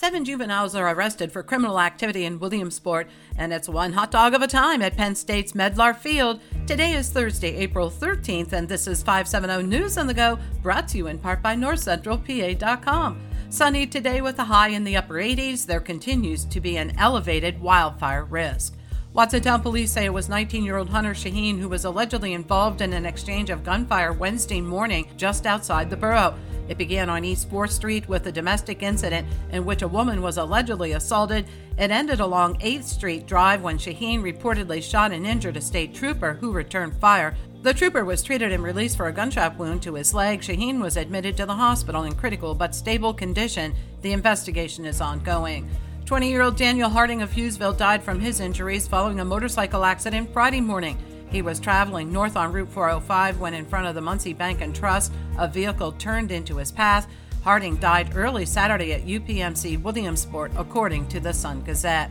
Seven juveniles are arrested for criminal activity in Williamsport, and it's one hot dog of a time at Penn State's Medlar Field. Today is Thursday, April 13th, and this is 570 News on the Go, brought to you in part by NorthCentralPA.com. Sunny today with a high in the upper 80s. There continues to be an elevated wildfire risk. Watsontown police say it was 19 year old Hunter Shaheen who was allegedly involved in an exchange of gunfire Wednesday morning just outside the borough. It began on East 4th Street with a domestic incident in which a woman was allegedly assaulted. It ended along 8th Street Drive when Shaheen reportedly shot and injured a state trooper who returned fire. The trooper was treated and released for a gunshot wound to his leg. Shaheen was admitted to the hospital in critical but stable condition. The investigation is ongoing. 20 year old Daniel Harding of Hughesville died from his injuries following a motorcycle accident Friday morning. He was traveling north on Route 405 when, in front of the Muncy Bank and Trust, a vehicle turned into his path. Harding died early Saturday at UPMC Williamsport, according to the Sun Gazette.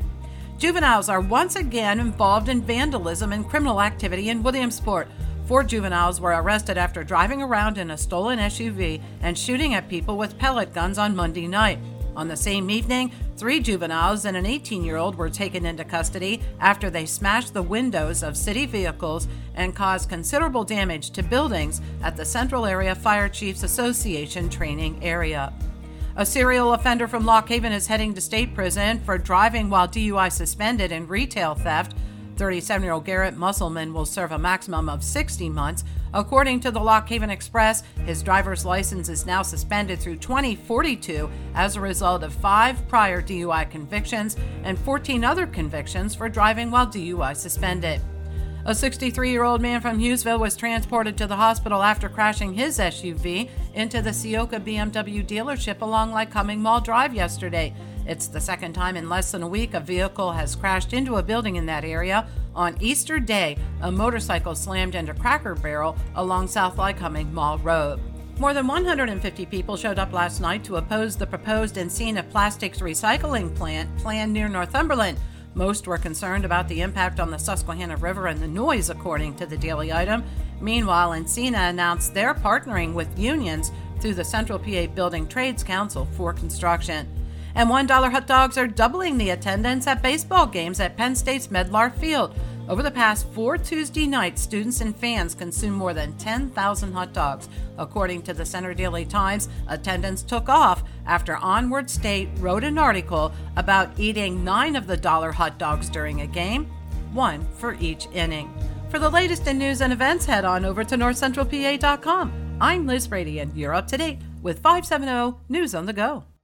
Juveniles are once again involved in vandalism and criminal activity in Williamsport. Four juveniles were arrested after driving around in a stolen SUV and shooting at people with pellet guns on Monday night. On the same evening, three juveniles and an 18 year old were taken into custody after they smashed the windows of city vehicles and caused considerable damage to buildings at the Central Area Fire Chiefs Association training area. A serial offender from Lock Haven is heading to state prison for driving while DUI suspended and retail theft. 37 year old Garrett Musselman will serve a maximum of 60 months. According to the Lock Haven Express, his driver's license is now suspended through 2042 as a result of five prior DUI convictions and 14 other convictions for driving while DUI suspended. A 63 year old man from Hughesville was transported to the hospital after crashing his SUV into the Ciocca BMW dealership along Lycoming Mall Drive yesterday. It's the second time in less than a week a vehicle has crashed into a building in that area. On Easter Day, a motorcycle slammed into Cracker Barrel along South Lycoming Mall Road. More than 150 people showed up last night to oppose the proposed Encina Plastics recycling plant planned near Northumberland. Most were concerned about the impact on the Susquehanna River and the noise, according to the Daily Item. Meanwhile, Encina announced they're partnering with unions through the Central PA Building Trades Council for construction and $1 hot dogs are doubling the attendance at baseball games at Penn State's Medlar Field. Over the past four Tuesday nights, students and fans consumed more than 10,000 hot dogs. According to the Centre Daily Times, attendance took off after Onward State wrote an article about eating nine of the dollar hot dogs during a game, one for each inning. For the latest in news and events, head on over to northcentralpa.com. I'm Liz Brady, and you're up to date with 570 News on the Go.